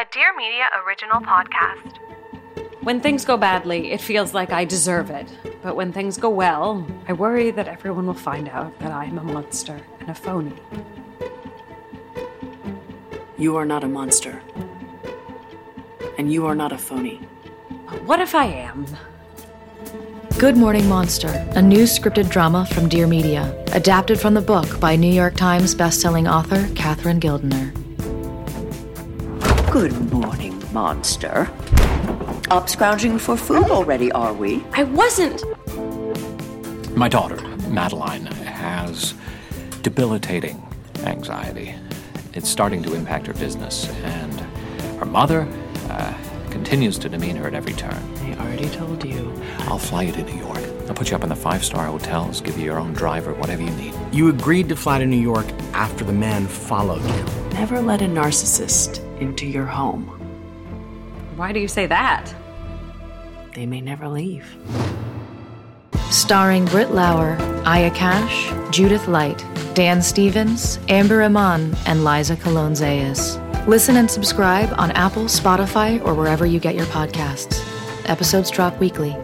a Dear Media original podcast. When things go badly, it feels like I deserve it. But when things go well, I worry that everyone will find out that I am a monster and a phony. You are not a monster. And you are not a phony. But what if I am? Good Morning Monster, a new scripted drama from Dear Media, adapted from the book by New York Times bestselling author Catherine Gildiner. Good morning, monster. Up scrounging for food already, are we? I wasn't. My daughter, Madeline, has debilitating anxiety. It's starting to impact her business, and her mother uh, continues to demean her at every turn. I already told you. I'll fly you to New York. I'll put you up in the five star hotels, give you your own driver, whatever you need. You agreed to fly to New York after the man followed you. Never let a narcissist into your home. Why do you say that? They may never leave. Starring Britt Lower, Aya Cash, Judith Light, Dan Stevens, Amber Iman, and Liza Colon Zayas. Listen and subscribe on Apple, Spotify, or wherever you get your podcasts. Episodes drop weekly.